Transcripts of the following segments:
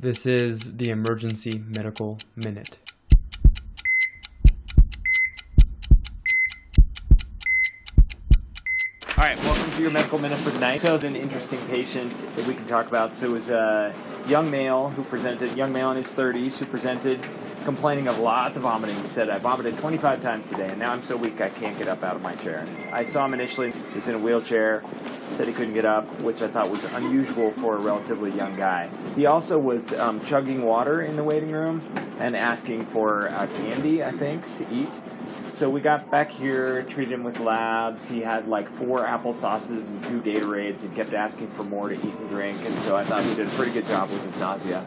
This is the Emergency Medical Minute. All right, welcome to your medical minute for tonight. So, an interesting patient that we can talk about. So, it was a young male who presented, young male in his 30s, who presented complaining of lots of vomiting. He said, I vomited 25 times today, and now I'm so weak I can't get up out of my chair. I saw him initially, he's in a wheelchair, said he couldn't get up, which I thought was unusual for a relatively young guy. He also was um, chugging water in the waiting room and asking for uh, candy, I think, to eat. So we got back here, treated him with labs. He had like four apple sauces and two Gatorades and kept asking for more to eat and drink. And so I thought he did a pretty good job with his nausea.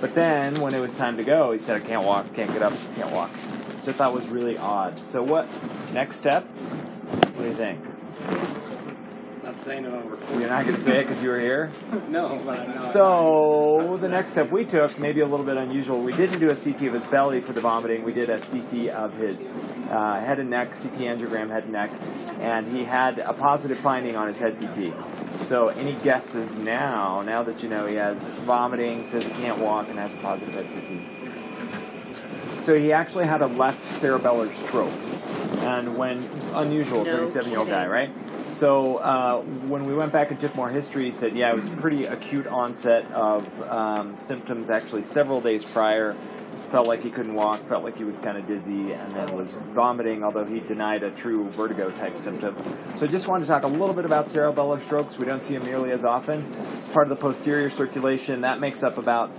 But then when it was time to go, he said, I can't walk, can't get up, can't walk. So I thought was really odd. So what, next step? What do you think? Not saying it over. You're not going to say it because you were here? No, but I know. So the next step we took, maybe a little bit unusual, we didn't do a CT of his belly for the vomiting. We did a CT of his uh, head and neck, CT angiogram, head and neck, and he had a positive finding on his head CT. So any guesses now, now that you know he has vomiting, says he can't walk, and has a positive head CT? So he actually had a left cerebellar stroke, and when unusual, No 37 year old guy, right? So uh, when we went back and took more history, he said, yeah, it was pretty acute onset of um, symptoms. Actually, several days prior, felt like he couldn't walk, felt like he was kind of dizzy, and then was vomiting. Although he denied a true vertigo type symptom. So just wanted to talk a little bit about cerebellar strokes. We don't see them nearly as often. It's part of the posterior circulation. That makes up about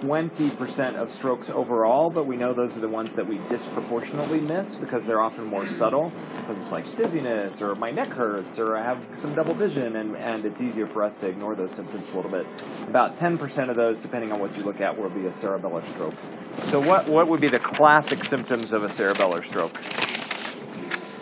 20% of strokes overall, but we know those are the ones that we disproportionately miss because they're often more subtle. Because it's like dizziness, or my neck hurts, or I have some double vision, and, and it's easier for us to ignore those symptoms a little bit. About 10% of those, depending on what you look at, will be a cerebellar stroke. So, what, what would be the classic symptoms of a cerebellar stroke?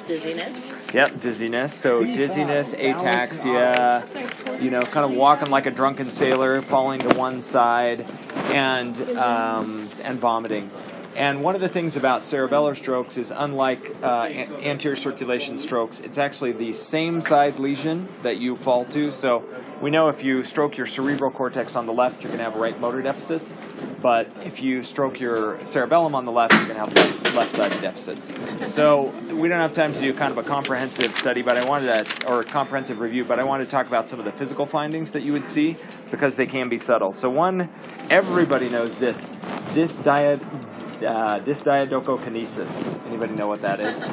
Dizziness. Yep, dizziness. So dizziness, ataxia, you know, kind of walking like a drunken sailor, falling to one side, and um, and vomiting. And one of the things about cerebellar strokes is, unlike uh, an- anterior circulation strokes, it's actually the same side lesion that you fall to. So we know if you stroke your cerebral cortex on the left, you're going to have right motor deficits. But if you stroke your cerebellum on the left, you're going to have left, left-sided deficits. So we don't have time to do kind of a comprehensive study, but I wanted to, or a comprehensive review, but I wanted to talk about some of the physical findings that you would see because they can be subtle. So one, everybody knows this, dysdiad, uh, dysdiadochokinesis. Anybody know what that is?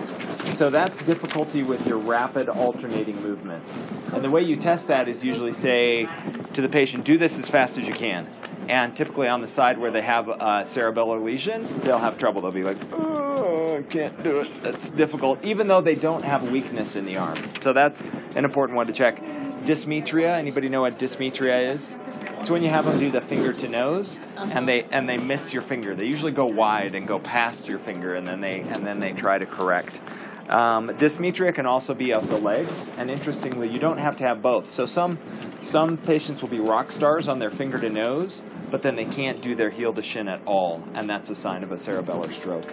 So that's difficulty with your rapid alternating movements. And the way you test that is usually say to the patient, do this as fast as you can. And typically on the side where they have a cerebellar lesion, they'll have trouble. They'll be like, oh, I can't do it. That's difficult, even though they don't have weakness in the arm. So that's an important one to check. Dysmetria. Anybody know what dysmetria is? It's when you have them do the finger to nose, and they and they miss your finger. They usually go wide and go past your finger, and then they and then they try to correct. Um, dysmetria can also be of the legs, and interestingly, you don't have to have both. So some some patients will be rock stars on their finger to nose, but then they can't do their heel to shin at all, and that's a sign of a cerebellar stroke.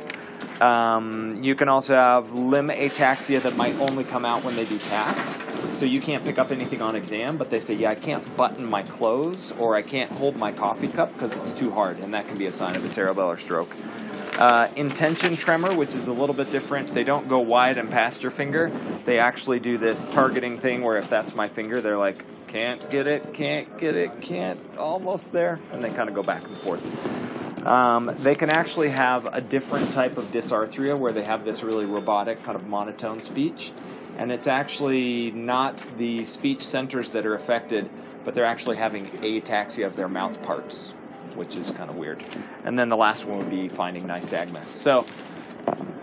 Um, you can also have limb ataxia that might only come out when they do tasks. So you can't pick up anything on exam, but they say, yeah, I can't button my clothes or I can't hold my coffee cup because it's too hard, and that can be a sign of a cerebellar stroke. Uh, intention tremor, which is a little bit different. They don't go wide and past your finger. They actually do this targeting thing where if that's my finger, they're like, can't get it, can't get it, can't, almost there, and they kind of go back and forth. Um, they can actually have a different type of dysarthria where they have this really robotic, kind of monotone speech. And it's actually not the speech centers that are affected, but they're actually having ataxia of their mouth parts, which is kind of weird. And then the last one would be finding nystagmus. So,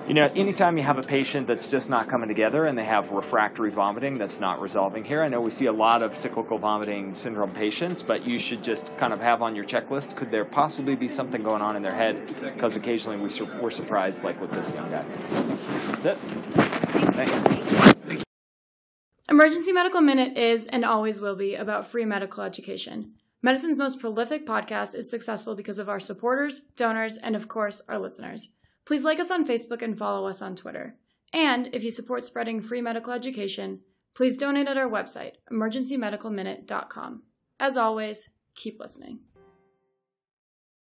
you know, anytime you have a patient that's just not coming together and they have refractory vomiting that's not resolving here, I know we see a lot of cyclical vomiting syndrome patients, but you should just kind of have on your checklist could there possibly be something going on in their head? Because occasionally we sur- we're surprised, like with this young guy. That's it. Thanks. Emergency Medical Minute is and always will be about free medical education. Medicine's most prolific podcast is successful because of our supporters, donors, and of course, our listeners. Please like us on Facebook and follow us on Twitter. And if you support spreading free medical education, please donate at our website, emergencymedicalminute.com. As always, keep listening.